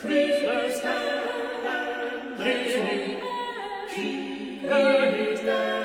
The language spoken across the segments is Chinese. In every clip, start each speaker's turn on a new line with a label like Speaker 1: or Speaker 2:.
Speaker 1: Christus, Christus, Christus, Christus,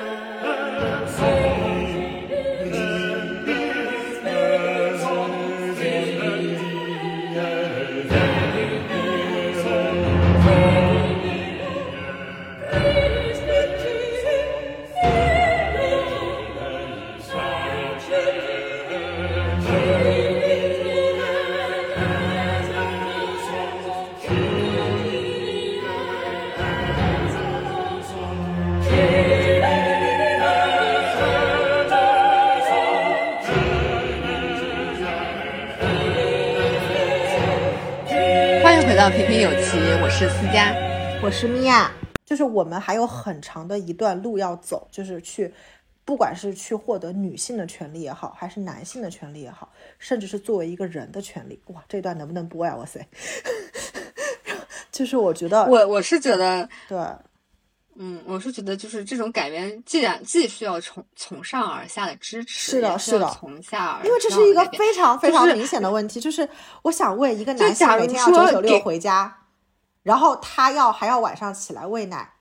Speaker 1: 平平有奇，我是思佳，
Speaker 2: 我是米娅。就是我们还有很长的一段路要走，就是去，不管是去获得女性的权利也好，还是男性的权利也好，甚至是作为一个人的权利。哇，这段能不能播呀？哇塞，就是我觉得，
Speaker 1: 我我是觉得，
Speaker 2: 对。
Speaker 1: 嗯，我是觉得就是这种改变，既然既需要从从上而下的支持，
Speaker 2: 是的，是的，
Speaker 1: 从下而
Speaker 2: 因为这是一个非常非常明显的问题，就是我想问一个男性每天要九九六回家，然后他要还要晚上起来喂奶，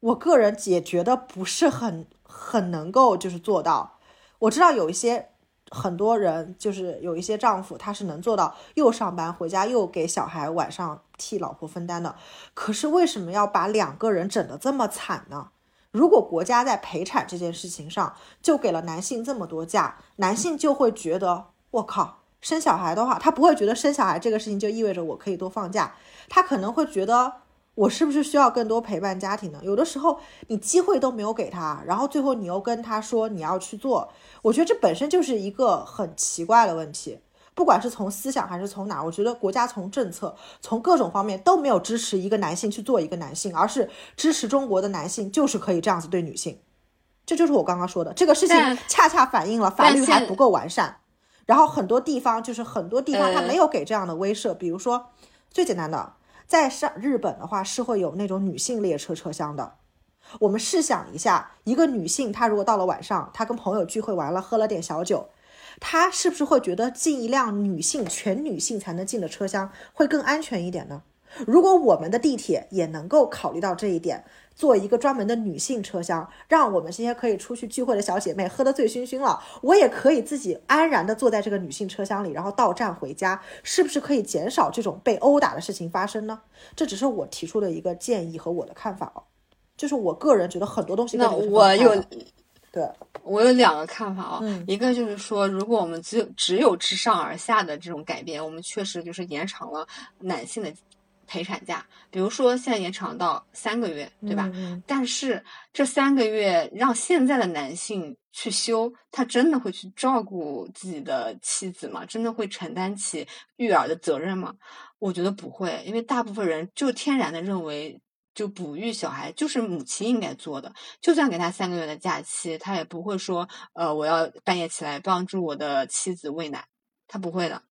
Speaker 2: 我个人也觉得不是很很能够就是做到。我知道有一些。很多人就是有一些丈夫，他是能做到又上班回家又给小孩晚上替老婆分担的。可是为什么要把两个人整得这么惨呢？如果国家在陪产这件事情上就给了男性这么多假，男性就会觉得我靠，生小孩的话，他不会觉得生小孩这个事情就意味着我可以多放假，他可能会觉得。我是不是需要更多陪伴家庭呢？有的时候你机会都没有给他，然后最后你又跟他说你要去做，我觉得这本身就是一个很奇怪的问题。不管是从思想还是从哪，我觉得国家从政策从各种方面都没有支持一个男性去做一个男性，而是支持中国的男性就是可以这样子对女性。这就是我刚刚说的这个事情，恰恰反映了法律还不够完善。然后很多地方就是很多地方他没有给这样的威慑，比如说最简单的。在上日本的话是会有那种女性列车车厢的。我们试想一下，一个女性她如果到了晚上，她跟朋友聚会完了，喝了点小酒，他是不是会觉得进一辆女性全女性才能进的车厢会更安全一点呢？如果我们的地铁也能够考虑到这一点。做一个专门的女性车厢，让我们这些可以出去聚会的小姐妹喝得醉醺醺了，我也可以自己安然的坐在这个女性车厢里，然后到站回家，是不是可以减少这种被殴打的事情发生呢？这只是我提出的一个建议和我的看法哦，就是我个人觉得很多东西。
Speaker 1: 那我有，
Speaker 2: 对
Speaker 1: 我有两个看法啊，一个就是说，如果我们只有只有自上而下的这种改变，我们确实就是延长了男性的。陪产假，比如说现在延长到三个月，对吧？但是这三个月让现在的男性去休，他真的会去照顾自己的妻子吗？真的会承担起育儿的责任吗？我觉得不会，因为大部分人就天然的认为，就哺育小孩就是母亲应该做的。就算给他三个月的假期，他也不会说，呃，我要半夜起来帮助我的妻子喂奶，他不会的。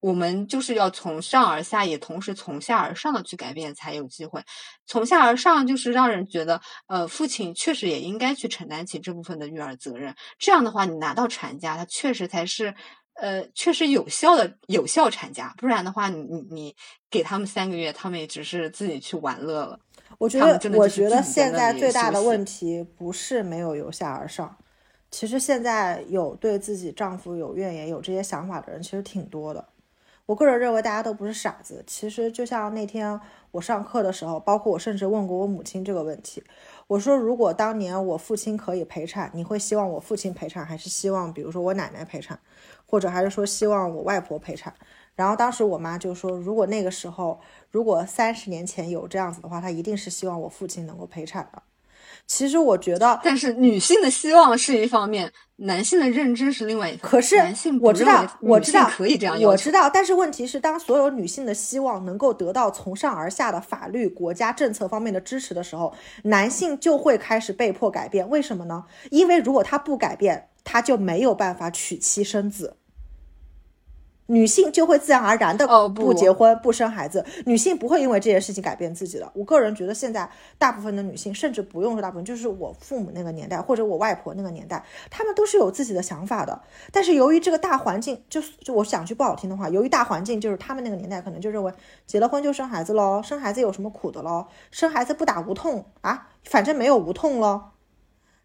Speaker 1: 我们就是要从上而下，也同时从下而上的去改变，才有机会。从下而上，就是让人觉得，呃，父亲确实也应该去承担起这部分的育儿责任。这样的话，你拿到产假，它确实才是，呃，确实有效的有效产假。不然的话，你你你给他们三个月，他们也只是自己去玩乐了。
Speaker 2: 我觉得，我觉得现在最大的问题不是没有由下而上，其实现在有对自己丈夫有怨言、有这些想法的人，其实挺多的。我个人认为大家都不是傻子。其实就像那天我上课的时候，包括我甚至问过我母亲这个问题。我说，如果当年我父亲可以陪产，你会希望我父亲陪产，还是希望比如说我奶奶陪产，或者还是说希望我外婆陪产？然后当时我妈就说，如果那个时候，如果三十年前有这样子的话，她一定是希望我父亲能够陪产的。其实我觉得，
Speaker 1: 但是女性的希望是一方面，男性的认知是另外一方面。
Speaker 2: 可是，
Speaker 1: 男性
Speaker 2: 我知道，我知道
Speaker 1: 可以这样
Speaker 2: 我知道，但是问题是，当所有女性的希望能够得到从上而下的法律、国家政策方面的支持的时候，男性就会开始被迫改变。为什么呢？因为如果他不改变，他就没有办法娶妻生子。女性就会自然而然的
Speaker 1: 不
Speaker 2: 结婚不生孩子，女性不会因为这件事情改变自己的。我个人觉得，现在大部分的女性，甚至不用说大部分，就是我父母那个年代或者我外婆那个年代，她们都是有自己的想法的。但是由于这个大环境，就就我想句不好听的话，由于大环境就是他们那个年代可能就认为结了婚就生孩子喽，生孩子有什么苦的喽？生孩子不打无痛啊，反正没有无痛喽。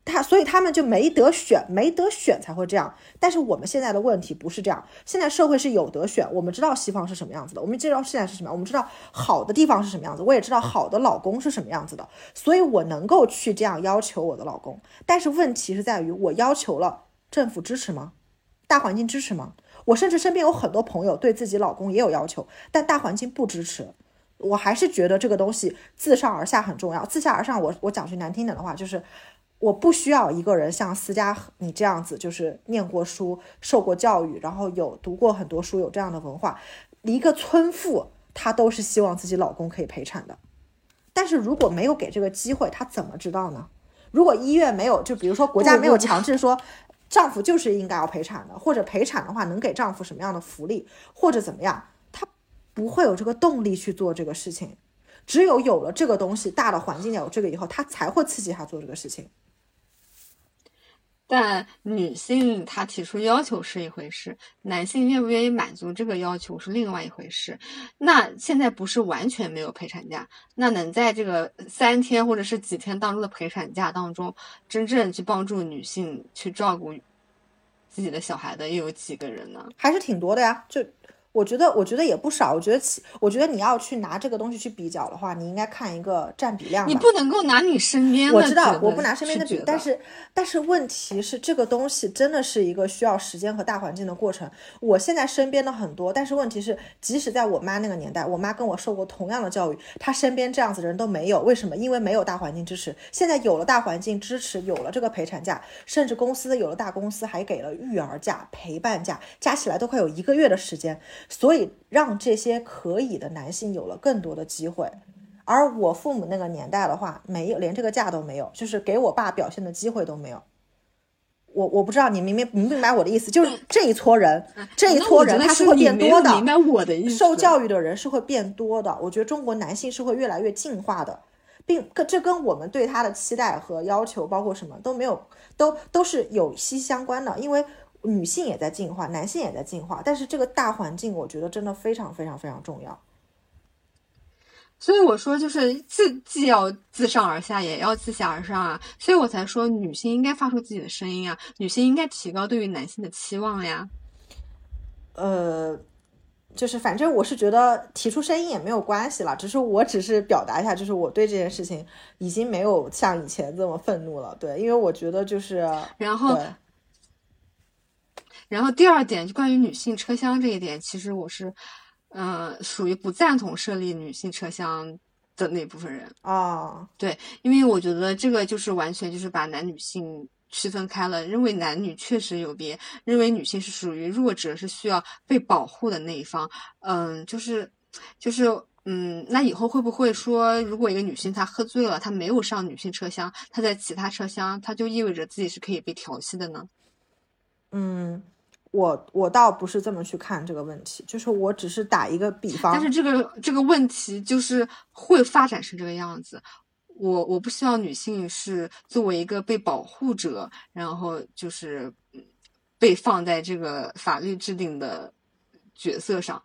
Speaker 2: 他所以他们就没得选，没得选才会这样。但是我们现在的问题不是这样，现在社会是有得选。我们知道西方是什么样子的，我们知道现在是什么样，我们知道好的地方是什么样子，我也知道好的老公是什么样子的。所以我能够去这样要求我的老公。但是问题是在于，我要求了，政府支持吗？大环境支持吗？我甚至身边有很多朋友对自己老公也有要求，但大环境不支持。我还是觉得这个东西自上而下很重要。自下而上，我我讲句难听点的话，就是。我不需要一个人像思佳你这样子，就是念过书、受过教育，然后有读过很多书，有这样的文化。一个村妇，她都是希望自己老公可以陪产的。但是如果没有给这个机会，她怎么知道呢？如果医院没有，就比如说国家没有强制说，丈夫就是应该要陪产的，或者陪产的话能给丈夫什么样的福利，或者怎么样，她不会有这个动力去做这个事情。只有有了这个东西，大的环境有这个以后，她才会刺激她做这个事情。
Speaker 1: 但女性她提出要求是一回事，男性愿不愿意满足这个要求是另外一回事。那现在不是完全没有陪产假，那能在这个三天或者是几天当中的陪产假当中，真正去帮助女性去照顾自己的小孩的又有几个人呢？
Speaker 2: 还是挺多的呀，就。我觉得，我觉得也不少。我觉得，我觉得你要去拿这个东西去比较的话，你应该看一个占比量。
Speaker 1: 你不能够拿你身边的。
Speaker 2: 我知道，我不拿身边的比，但是，但是问题是，这个东西真的是一个需要时间和大环境的过程。我现在身边的很多，但是问题是，即使在我妈那个年代，我妈跟我受过同样的教育，她身边这样子的人都没有。为什么？因为没有大环境支持。现在有了大环境支持，有了这个陪产假，甚至公司有了大公司还给了育儿假、陪伴假，加起来都快有一个月的时间。所以让这些可以的男性有了更多的机会，而我父母那个年代的话，没有连这个假都没有，就是给我爸表现的机会都没有。我我不知道你明明明不明白我的意思，就是这一撮人，这一撮人他是会变多的。
Speaker 1: 明白我的意思。
Speaker 2: 受教育的人是会变多的。我觉得中国男性是会越来越进化的，并跟这跟我们对他的期待和要求，包括什么都没有，都都是有息相关的，因为。女性也在进化，男性也在进化，但是这个大环境，我觉得真的非常非常非常重要。
Speaker 1: 所以我说，就是自既要自上而下，也要自下而上啊。所以我才说，女性应该发出自己的声音啊，女性应该提高对于男性的期望呀。
Speaker 2: 呃，就是反正我是觉得提出声音也没有关系了，只是我只是表达一下，就是我对这件事情已经没有像以前这么愤怒了。对，因为我觉得就是
Speaker 1: 然后。然后第二点就关于女性车厢这一点，其实我是，嗯，属于不赞同设立女性车厢的那部分人
Speaker 2: 啊。
Speaker 1: 对，因为我觉得这个就是完全就是把男女性区分开了，认为男女确实有别，认为女性是属于弱者，是需要被保护的那一方。嗯，就是，就是，嗯，那以后会不会说，如果一个女性她喝醉了，她没有上女性车厢，她在其他车厢，她就意味着自己是可以被调戏的呢？
Speaker 2: 嗯。我我倒不是这么去看这个问题，就是我只是打一个比方。
Speaker 1: 但是这个这个问题就是会发展成这个样子。我我不希望女性是作为一个被保护者，然后就是被放在这个法律制定的角色上，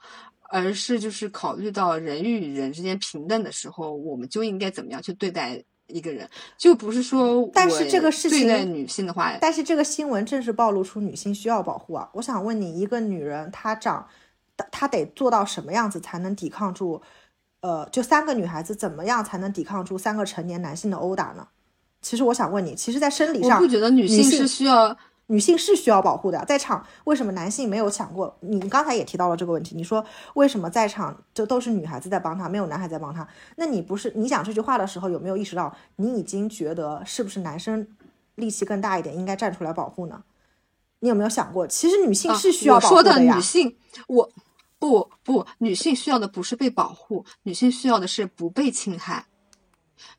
Speaker 1: 而是就是考虑到人与人之间平等的时候，我们就应该怎么样去对待。一个人就不是说，
Speaker 2: 但是这个事情
Speaker 1: 对待女性的话，
Speaker 2: 但是这个新闻正是暴露出女性需要保护啊！我想问你，一个女人她长，她得做到什么样子才能抵抗住？呃，就三个女孩子怎么样才能抵抗住三个成年男性的殴打呢？其实我想问你，其实，在生理上，
Speaker 1: 我不觉得女性是需要。
Speaker 2: 女性是需要保护的，在场为什么男性没有想过？你刚才也提到了这个问题，你说为什么在场就都是女孩子在帮他，没有男孩在帮他？那你不是你讲这句话的时候有没有意识到，你已经觉得是不是男生力气更大一点，应该站出来保护呢？你有没有想过，其实女性是需要保护
Speaker 1: 的呀？女性，我不不，女性需要的不是被保护，女性需要的是不被侵害，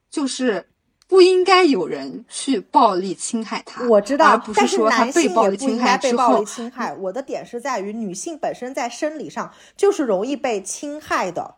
Speaker 1: 就是不应该有人去暴力侵害他。
Speaker 2: 我知道，
Speaker 1: 而不是说他被暴力侵害
Speaker 2: 之后。侵害我的点是在于，女性本身在生理上就是容易被侵害的，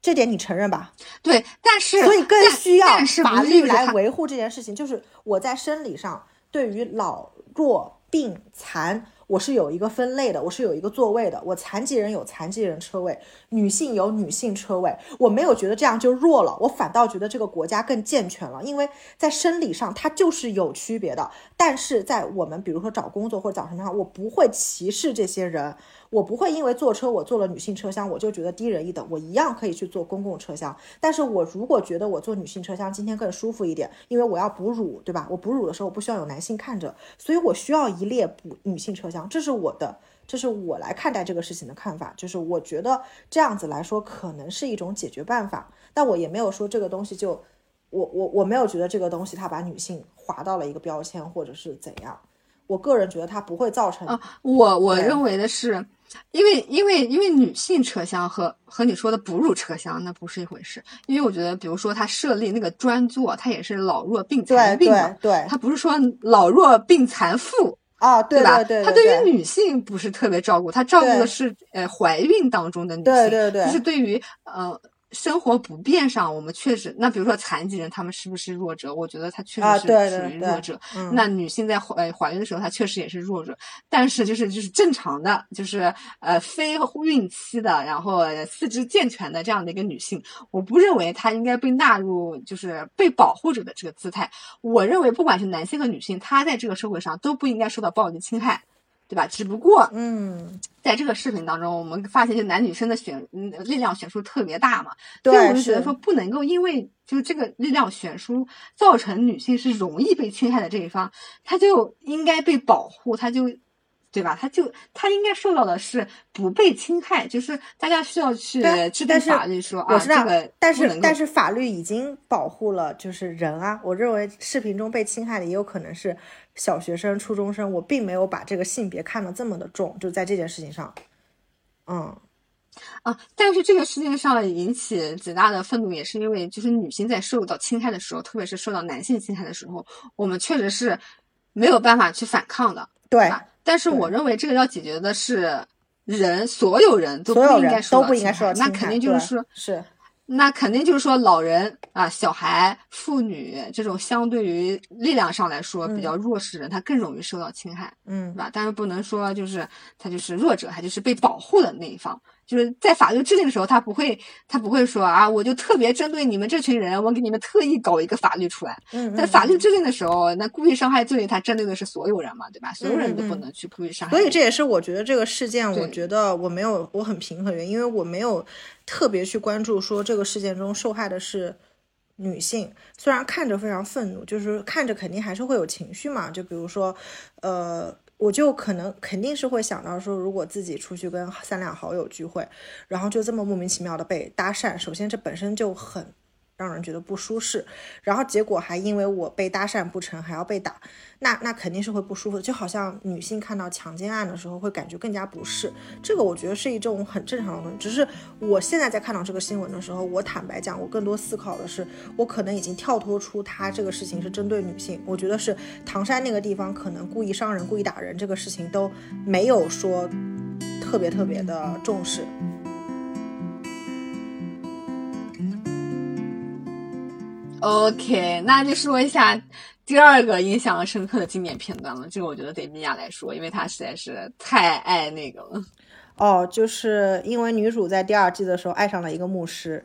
Speaker 2: 这点你承认吧？
Speaker 1: 对，但是
Speaker 2: 所以更需要法律来维护这件事情。就是我在生理上对于老弱病残。我是有一个分类的，我是有一个座位的。我残疾人有残疾人车位，女性有女性车位。我没有觉得这样就弱了，我反倒觉得这个国家更健全了。因为在生理上它就是有区别的，但是在我们比如说找工作或者找什么上，我不会歧视这些人。我不会因为坐车我坐了女性车厢，我就觉得低人一等。我一样可以去坐公共车厢。但是我如果觉得我坐女性车厢今天更舒服一点，因为我要哺乳，对吧？我哺乳的时候我不需要有男性看着，所以我需要一列补女性车厢。这是我的，这是我来看待这个事情的看法。就是我觉得这样子来说可能是一种解决办法，但我也没有说这个东西就，我我我没有觉得这个东西它把女性划到了一个标签或者是怎样。我个人觉得它不会造成
Speaker 1: 啊，我我认为的是。因为因为因为女性车厢和和你说的哺乳车厢那不是一回事，因为我觉得，比如说他设立那个专座，他也是老弱病残病嘛，
Speaker 2: 对，
Speaker 1: 他不是说老弱病残妇
Speaker 2: 啊，
Speaker 1: 对吧？他对
Speaker 2: 于
Speaker 1: 女性不是特别照顾，他照顾的是呃怀孕当中的女性，
Speaker 2: 对对对，
Speaker 1: 就是对于呃。生活不便上，我们确实，那比如说残疾人，他们是不是弱者？我觉得他确实是属于弱者。那女性在怀怀孕的时候，她确实也是弱者。但是就是就是正常的，就是呃非孕期的，然后四肢健全的这样的一个女性，我不认为她应该被纳入就是被保护者的这个姿态。我认为不管是男性和女性，她在这个社会上都不应该受到暴力侵害。对吧？只不过，
Speaker 2: 嗯，
Speaker 1: 在这个视频当中，我们发现就男女生的选嗯力量悬殊特别大嘛，
Speaker 2: 所
Speaker 1: 以我就觉得说不能够因为就是这个力量悬殊造成女性是容易被侵害的这一方，她就应该被保护，她就。对吧？他就他应该受到的是不被侵害，就是大家需要去制定法律说啊，这个
Speaker 2: 但是但是法律已经保护了就是人啊。我认为视频中被侵害的也有可能是小学生、初中生。我并没有把这个性别看得这么的重，就在这件事情上，嗯
Speaker 1: 啊。但是这个事情上引起极大的愤怒，也是因为就是女性在受到侵害的时候，特别是受到男性侵害的时候，我们确实是没有办法去反抗的，
Speaker 2: 对。
Speaker 1: 但是我认为这个要解决的是人，所有人都不应该
Speaker 2: 受到侵害，
Speaker 1: 那肯定就是说，
Speaker 2: 是，
Speaker 1: 那肯定就是说，老人啊、小孩、妇女这种相对于力量上来说比较弱势人，他更容易受到侵害，
Speaker 2: 嗯，
Speaker 1: 是吧？但是不能说就是他就是弱者，他就是被保护的那一方。就是在法律制定的时候，他不会，他不会说啊，我就特别针对你们这群人，我给你们特意搞一个法律出来。
Speaker 2: 嗯，
Speaker 1: 在法律制定的时候，那故意伤害罪，他针对的是所有人嘛，对吧？所有人都不能去故意伤害。
Speaker 2: 所以这也是我觉得这个事件，我觉得我没有我很平衡原因，因为我没有特别去关注说这个事件中受害的是女性，虽然看着非常愤怒，就是看着肯定还是会有情绪嘛。就比如说，呃。我就可能肯定是会想到说，如果自己出去跟三两好友聚会，然后就这么莫名其妙的被搭讪，首先这本身就很。让人觉得不舒适，然后结果还因为我被搭讪不成还要被打，那那肯定是会不舒服的。就好像女性看到强奸案的时候会感觉更加不适，这个我觉得是一种很正常的东西。只是我现在在看到这个新闻的时候，我坦白讲，我更多思考的是，我可能已经跳脱出他这个事情是针对女性，我觉得是唐山那个地方可能故意伤人、故意打人这个事情都没有说特别特别的重视。
Speaker 1: OK，那就说一下第二个印象深刻的经典片段了。这个我觉得得米娅来说，因为她实在是太爱那个了。
Speaker 2: 哦，就是因为女主在第二季的时候爱上了一个牧师，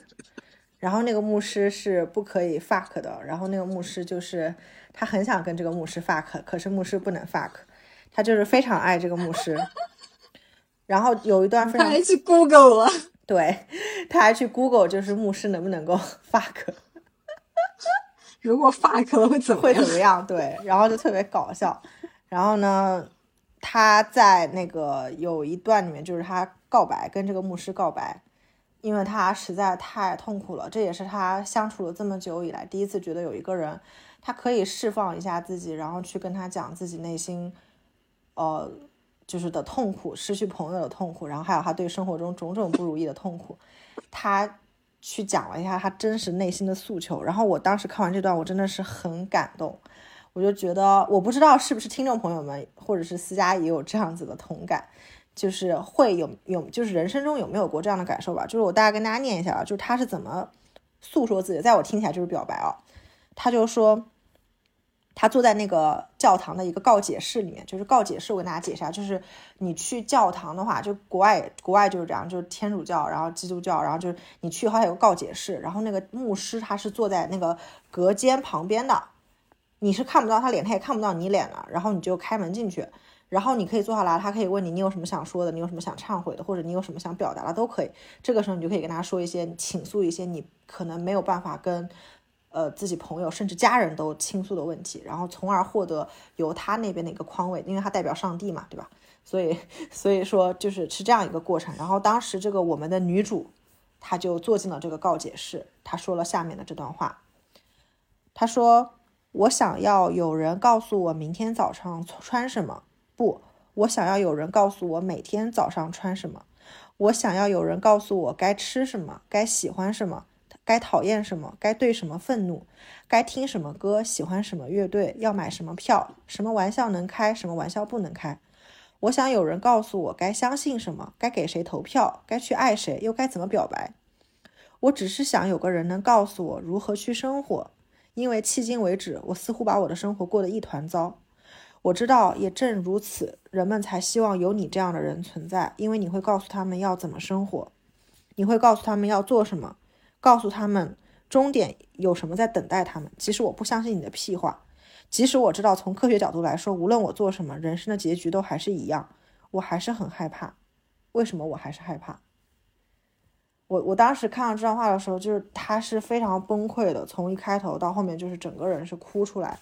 Speaker 2: 然后那个牧师是不可以 fuck 的，然后那个牧师就是他很想跟这个牧师 fuck，可是牧师不能 fuck，他就是非常爱这个牧师。然后有一段非常，
Speaker 1: 他还去 Google 了，
Speaker 2: 对，他还去 Google，就是牧师能不能够 fuck。
Speaker 1: 如果发可能会怎么
Speaker 2: 会怎么样？对，然后就特别搞笑。然后呢，他在那个有一段里面，就是他告白，跟这个牧师告白，因为他实在太痛苦了。这也是他相处了这么久以来第一次觉得有一个人，他可以释放一下自己，然后去跟他讲自己内心，呃，就是的痛苦，失去朋友的痛苦，然后还有他对生活中种种不如意的痛苦。他去讲了一下他真实内心的诉求。然后我当时看完这段，我真的是很感动。我就觉得，我不知道是不是听众朋友们或者是私家也有这样子的同感，就是会有有，就是人生中有没有过这样的感受吧？就是我大概跟大家念一下啊，就是他是怎么诉说自己，在我听起来就是表白啊。他就说，他坐在那个教堂的一个告解室里面，就是告解室，我跟大家解释啊，就是你去教堂的话，就国外国外就是这样，就是天主教，然后基督教，然后就是你去好像有个告解室，然后那个牧师他是坐在那个隔间旁边的。你是看不到他脸，他也看不到你脸了。然后你就开门进去，然后你可以坐下来，他可以问你，你有什么想说的，你有什么想忏悔的，或者你有什么想表达的都可以。这个时候你就可以跟他说一些倾诉一些你可能没有办法跟呃自己朋友甚至家人都倾诉的问题，然后从而获得由他那边的一个宽慰，因为他代表上帝嘛，对吧？所以所以说就是是这样一个过程。然后当时这个我们的女主，她就坐进了这个告解室，她说了下面的这段话，她说。我想要有人告诉我明天早上穿什么。不，我想要有人告诉我每天早上穿什么。我想要有人告诉我该吃什么，该喜欢什么，该讨厌什么，该对什么愤怒，该听什么歌，喜欢什么乐队，要买什么票，什么玩笑能开，什么玩笑不能开。我想有人告诉我该相信什么，该给谁投票，该去爱谁，又该怎么表白。我只是想有个人能告诉我如何去生活。因为迄今为止，我似乎把我的生活过得一团糟。我知道，也正如此，人们才希望有你这样的人存在，因为你会告诉他们要怎么生活，你会告诉他们要做什么，告诉他们终点有什么在等待他们。即使我不相信你的屁话，即使我知道从科学角度来说，无论我做什么，人生的结局都还是一样，我还是很害怕。为什么我还是害怕？我我当时看到这段话的时候，就是他是非常崩溃的，从一开头到后面，就是整个人是哭出来，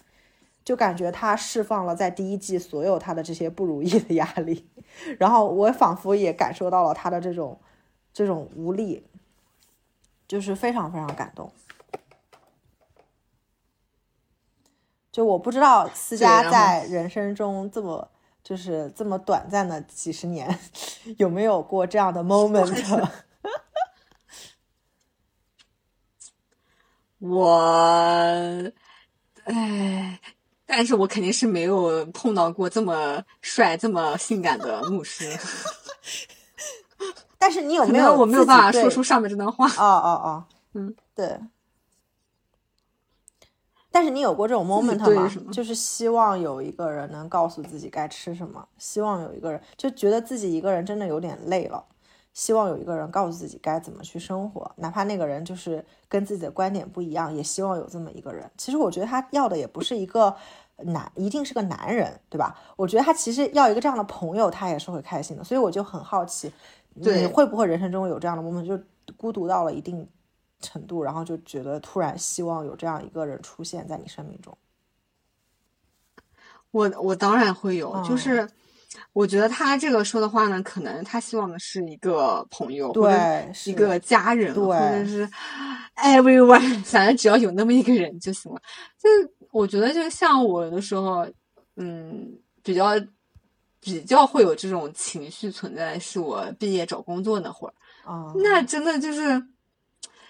Speaker 2: 就感觉他释放了在第一季所有他的这些不如意的压力，然后我仿佛也感受到了他的这种这种无力，就是非常非常感动。就我不知道思佳在人生中这么就是这么短暂的几十年，有没有过这样的 moment。
Speaker 1: 我，哎，但是我肯定是没有碰到过这么帅、这么性感的牧师。
Speaker 2: 但是你有没有？
Speaker 1: 我没有办法说出上面这段话。
Speaker 2: 哦哦哦，嗯，对。但是你有过这种 moment 吗？就是希望有一个人能告诉自己该吃什么，希望有一个人就觉得自己一个人真的有点累了。希望有一个人告诉自己该怎么去生活，哪怕那个人就是跟自己的观点不一样，也希望有这么一个人。其实我觉得他要的也不是一个男，一定是个男人，对吧？我觉得他其实要一个这样的朋友，他也是会开心的。所以我就很好奇，你会不会人生中有这样的 moment，就孤独到了一定程度，然后就觉得突然希望有这样一个人出现在你生命中。
Speaker 1: 我我当然会有，就是。我觉得他这个说的话呢，可能他希望的是一个朋友，对，是一个家人，或者是 everyone，反正只要有那么一个人就行了。就我觉得，就像我的时候，嗯，比较比较会有这种情绪存在，是我毕业找工作那会儿，
Speaker 2: 啊，
Speaker 1: 那真的就是。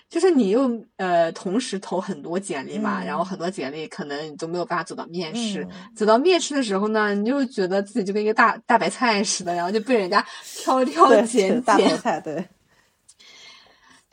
Speaker 1: 就是你又呃同时投很多简历嘛，然后很多简历可能你都没有办法走到面试，走到面试的时候呢，你就觉得自己就跟一个大大白菜似的，然后就被人家 挑挑拣拣。
Speaker 2: 大白菜，对。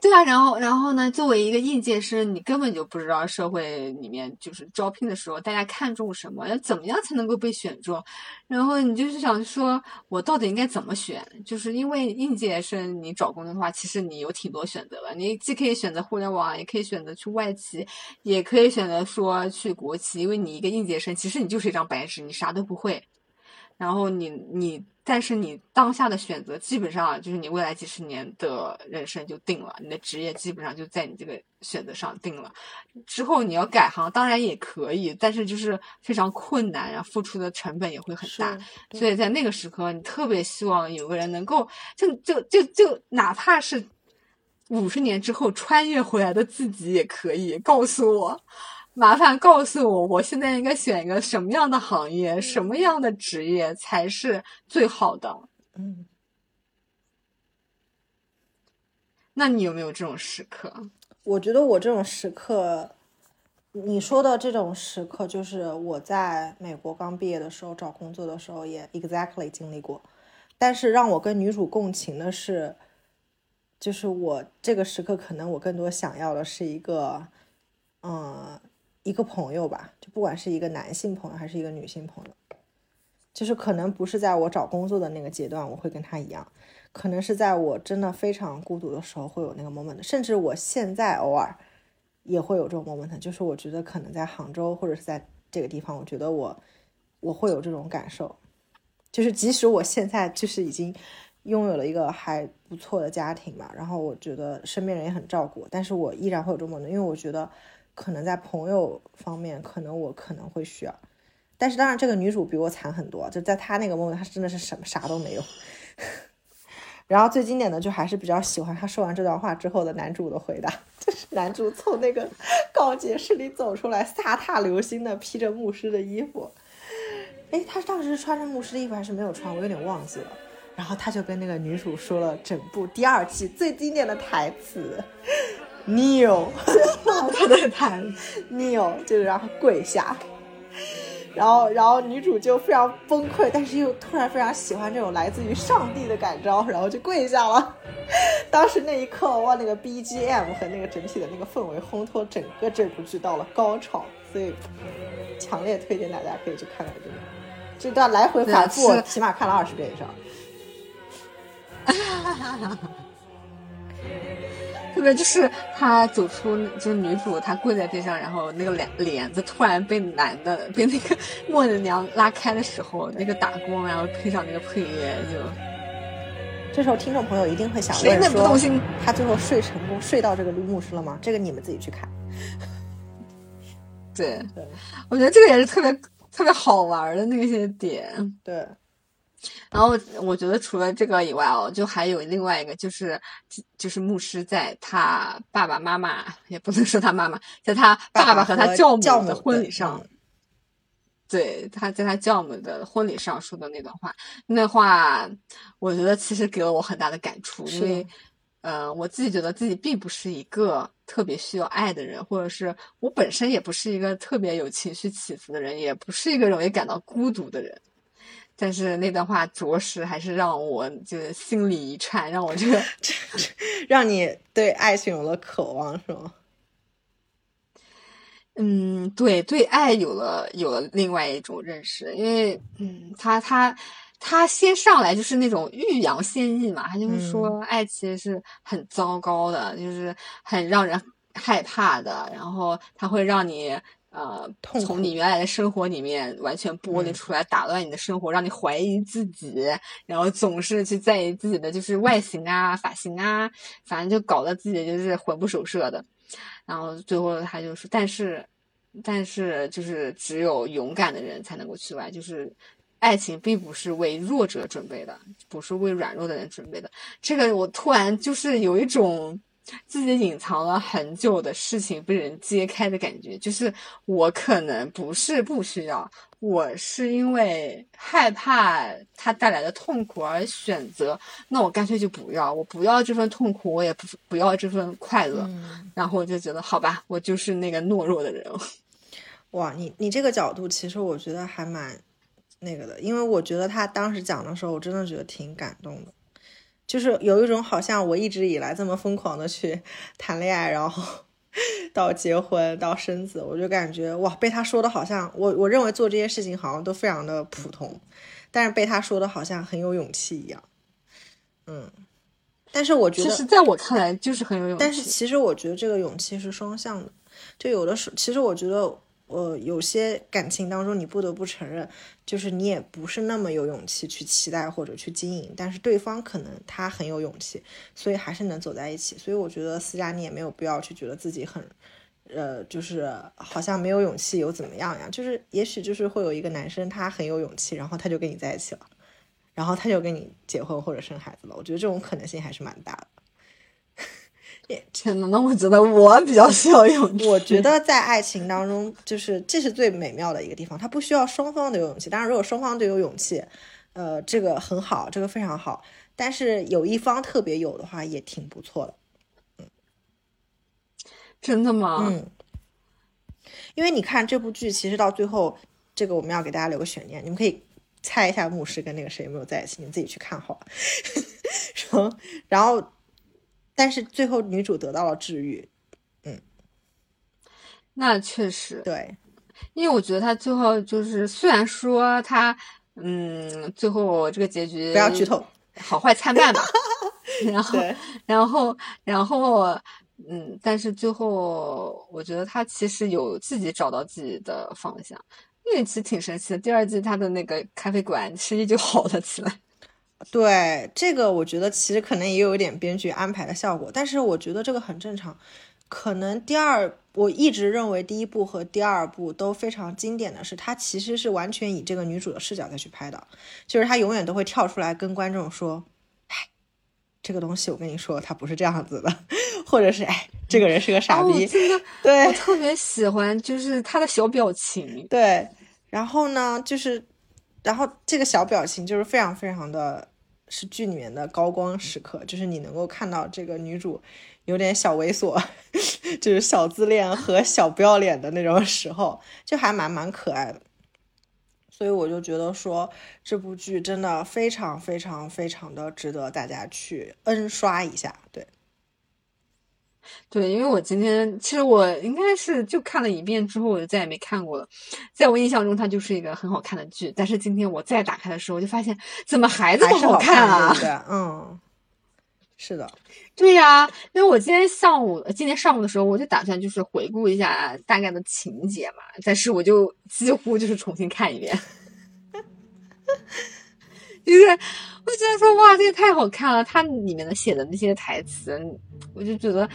Speaker 1: 对啊，然后，然后呢？作为一个应届生，你根本就不知道社会里面就是招聘的时候大家看重什么，要怎么样才能够被选中。然后你就是想说，我到底应该怎么选？就是因为应届生，你找工作的话，其实你有挺多选择的。你既可以选择互联网，也可以选择去外企，也可以选择说去国企。因为你一个应届生，其实你就是一张白纸，你啥都不会。然后你你。但是你当下的选择，基本上就是你未来几十年的人生就定了，你的职业基本上就在你这个选择上定了。之后你要改行，当然也可以，但是就是非常困难，然后付出的成本也会很大。所以在那个时刻，你特别希望有个人能够，就就就就哪怕是五十年之后穿越回来的自己也可以告诉我。麻烦告诉我，我现在应该选一个什么样的行业，什么样的职业才是最好的？
Speaker 2: 嗯，
Speaker 1: 那你有没有这种时刻？
Speaker 2: 我觉得我这种时刻，你说的这种时刻，就是我在美国刚毕业的时候找工作的时候也 exactly 经历过。但是让我跟女主共情的是，就是我这个时刻可能我更多想要的是一个，嗯，一个朋友吧，就不管是一个男性朋友还是一个女性朋友，就是可能不是在我找工作的那个阶段我会跟他一样，可能是在我真的非常孤独的时候会有那个 moment，甚至我现在偶尔也会有这种 moment，就是我觉得可能在杭州或者是在这个地方，我觉得我我会有这种感受。就是即使我现在就是已经拥有了一个还不错的家庭吧，然后我觉得身边人也很照顾，但是我依然会有这么的，因为我觉得可能在朋友方面，可能我可能会需要。但是当然，这个女主比我惨很多，就在她那个梦里，她真的是什么啥都没有。然后最经典的就还是比较喜欢她说完这段话之后的男主的回答，就是男主从那个告解室里走出来，飒沓流星的披着牧师的衣服。哎，他当时是穿着牧师的衣服还是没有穿？我有点忘记了。然后他就跟那个女主说了整部第二季最经典的台词：“Neil，
Speaker 1: 他的台
Speaker 2: ，Neil 就是让他跪下。”然后，然后女主就非常崩溃，但是又突然非常喜欢这种来自于上帝的感召，然后就跪下了。当时那一刻，哇，那个 BGM 和那个整体的那个氛围烘托整个这部剧到了高潮，所以强烈推荐大家可以去看看这个。这段来回反复，起码看了二十遍以上。
Speaker 1: 特别就是他走出，就是女主她跪在地上，然后那个帘帘子突然被男的被那个 默娘娘拉开的时候，那个打光，然后配上那个配乐，就
Speaker 2: 这时候听众朋友一定会想问说，他最后睡成功，睡到这个绿幕室了吗？这个你们自己去看。
Speaker 1: 对，我觉得这个也是特别。特别好玩的那些点，
Speaker 2: 对。
Speaker 1: 然后我觉得除了这个以外哦，就还有另外一个，就是就是牧师在他爸爸妈妈也不能说他妈妈，在他爸
Speaker 2: 爸
Speaker 1: 和他教
Speaker 2: 母
Speaker 1: 的婚礼上，对，他在他教母的婚礼上说的那段话，那话我觉得其实给了我很大的感触，因为。呃，我自己觉得自己并不是一个特别需要爱的人，或者是我本身也不是一个特别有情绪起伏的人，也不是一个容易感到孤独的人。但是那段话着实还是让我就是心里一颤，让我 这个
Speaker 2: 让你对爱情有了渴望，是吗？
Speaker 1: 嗯，对，对爱有了有了另外一种认识，因为嗯，他他。他先上来就是那种欲扬先抑嘛，他就是说爱其实是很糟糕的，就是很让人害怕的，然后他会让你呃从你原来的生活里面完全剥离出来，打乱你的生活，让你怀疑自己，然后总是去在意自己的就是外形啊、发型啊，反正就搞得自己就是魂不守舍的。然后最后他就说，但是但是就是只有勇敢的人才能够去爱，就是。爱情并不是为弱者准备的，不是为软弱的人准备的。这个我突然就是有一种自己隐藏了很久的事情被人揭开的感觉。就是我可能不是不需要，我是因为害怕它带来的痛苦而选择。那我干脆就不要，我不要这份痛苦，我也不不要这份快乐。然后我就觉得，好吧，我就是那个懦弱的人。
Speaker 2: 哇，你你这个角度其实我觉得还蛮。那个的，因为我觉得他当时讲的时候，我真的觉得挺感动的，就是有一种好像我一直以来这么疯狂的去谈恋爱，然后 到结婚到生子，我就感觉哇，被他说的好像我我认为做这些事情好像都非常的普通，但是被他说的好像很有勇气一样，嗯，但是我觉得，
Speaker 1: 其实在我看来就是很有勇气，
Speaker 2: 但是其实我觉得这个勇气是双向的，就有的时候，其实我觉得。呃，有些感情当中，你不得不承认，就是你也不是那么有勇气去期待或者去经营，但是对方可能他很有勇气，所以还是能走在一起。所以我觉得思佳，你也没有必要去觉得自己很，呃，就是好像没有勇气又怎么样呀？就是也许就是会有一个男生他很有勇气，然后他就跟你在一起了，然后他就跟你结婚或者生孩子了。我觉得这种可能性还是蛮大的。
Speaker 1: 天呐，那我觉得我比较需要勇气。
Speaker 2: 我觉得在爱情当中，就是这是最美妙的一个地方，它不需要双方都有勇气。当然，如果双方都有勇气，呃，这个很好，这个非常好。但是有一方特别有的话，也挺不错的。
Speaker 1: 嗯真的吗？
Speaker 2: 嗯，因为你看这部剧，其实到最后，这个我们要给大家留个悬念，你们可以猜一下牧师跟那个谁有没有在一起，你们自己去看好了。然后，然后，但是最后女主得到了治愈，嗯，
Speaker 1: 那确实
Speaker 2: 对，
Speaker 1: 因为我觉得他最后就是虽然说他，嗯，最后这个结局
Speaker 2: 不要剧透，
Speaker 1: 好坏参半吧。然后，然后，然后。嗯，但是最后我觉得他其实有自己找到自己的方向，因为其实挺神奇的。第二季他的那个咖啡馆生意就好了起来。
Speaker 2: 对这个，我觉得其实可能也有一点编剧安排的效果，但是我觉得这个很正常。可能第二，我一直认为第一部和第二部都非常经典的是，它其实是完全以这个女主的视角再去拍的，就是她永远都会跳出来跟观众说。哎这个东西我跟你说，它不是这样子的，或者是哎，这个人是个傻逼。
Speaker 1: 真的，
Speaker 2: 对
Speaker 1: 我特别喜欢，就是他的小表情。
Speaker 2: 对，然后呢，就是，然后这个小表情就是非常非常的，是剧里面的高光时刻，就是你能够看到这个女主有点小猥琐，就是小自恋和小不要脸的那种时候，就还蛮蛮可爱的。所以我就觉得说这部剧真的非常非常非常的值得大家去 N 刷一下，对，
Speaker 1: 对，因为我今天其实我应该是就看了一遍之后，我就再也没看过了。在我印象中，它就是一个很好看的剧，但是今天我再打开的时候，我就发现怎么还这么
Speaker 2: 好
Speaker 1: 看
Speaker 2: 啊？嗯，是的，
Speaker 1: 对呀，因为我今天上午今天上午的时候，我就打算就是回顾一下大概的情节嘛，但是我就几乎就是重新看一遍。就是我觉得说哇，这个太好看了！它里面的写的那些台词，我就觉得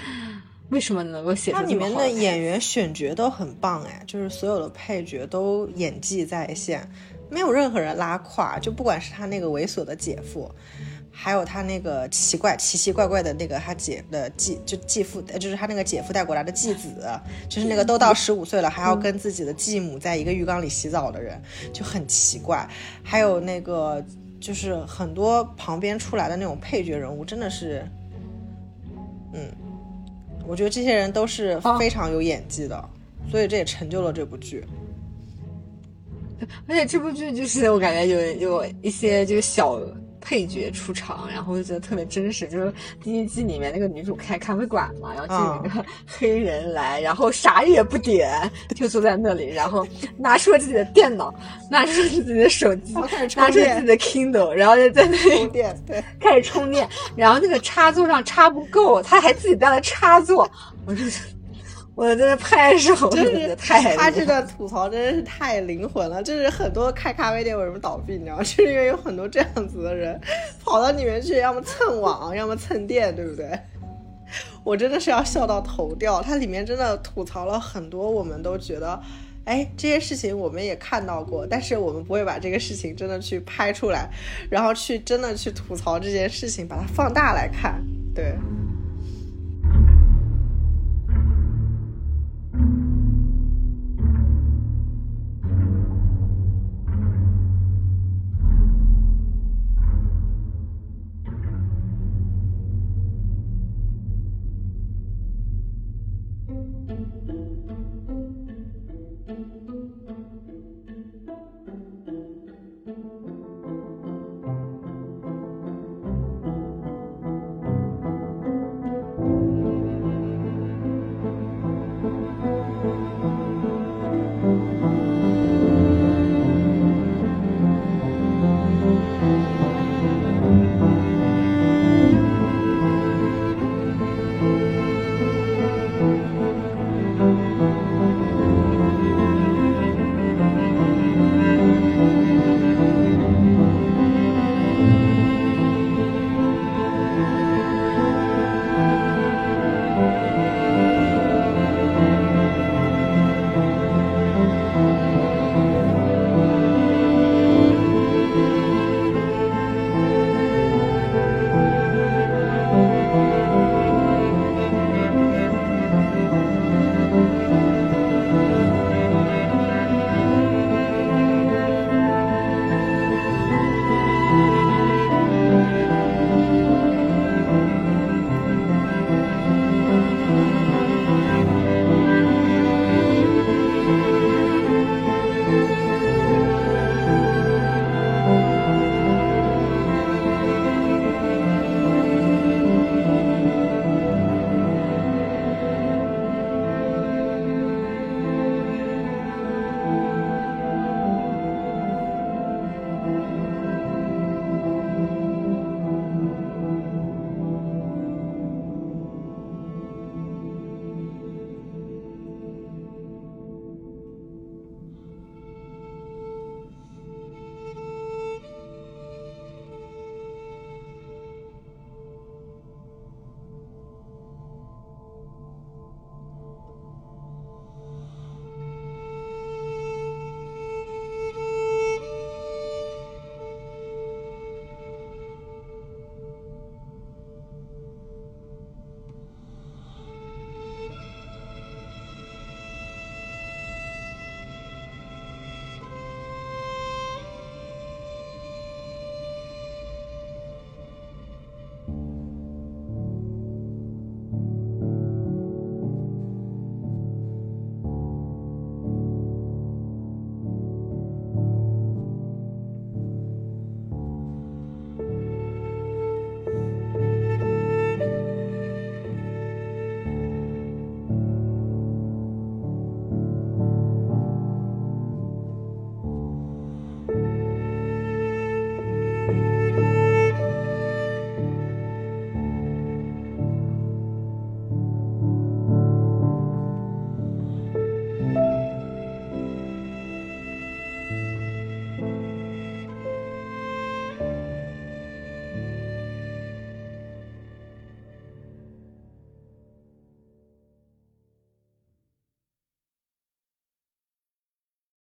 Speaker 1: 为什么能够写出
Speaker 2: 它里面的演员选角都很棒哎，就是所有的配角都演技在线，没有任何人拉胯。就不管是他那个猥琐的姐夫。还有他那个奇怪、奇奇怪怪的那个他姐的继，就继父，就是他那个姐夫带过来的继子，就是那个都到十五岁了还要跟自己的继母在一个浴缸里洗澡的人，就很奇怪。还有那个就是很多旁边出来的那种配角人物，真的是，嗯，我觉得这些人都是非常有演技的，所以这也成就了这部剧。
Speaker 1: 而且这部剧就是我感觉有有一些就是小。配角出场，然后就觉得特别真实。就是第一季里面那个女主开咖啡馆嘛，然后就有一个黑人来，然后啥也不点，就坐在那里，然后拿出了自己的电脑，拿出了自己的手机，拿出了自己的 Kindle，然后就在那里
Speaker 2: 充电，对，
Speaker 1: 开始充电。然后那个插座上插不够，他还自己带了插座，我就。我在拍手，真是太
Speaker 2: 他这个吐槽真的是太灵魂了。就是很多开咖啡店为什么倒闭，你知道吗？就是因为有很多这样子的人跑到里面去，要么蹭网，要么蹭电，对不对？我真的是要笑到头掉。它里面真的吐槽了很多，我们都觉得，哎，这些事情我们也看到过，但是我们不会把这个事情真的去拍出来，然后去真的去吐槽这件事情，把它放大来看，对。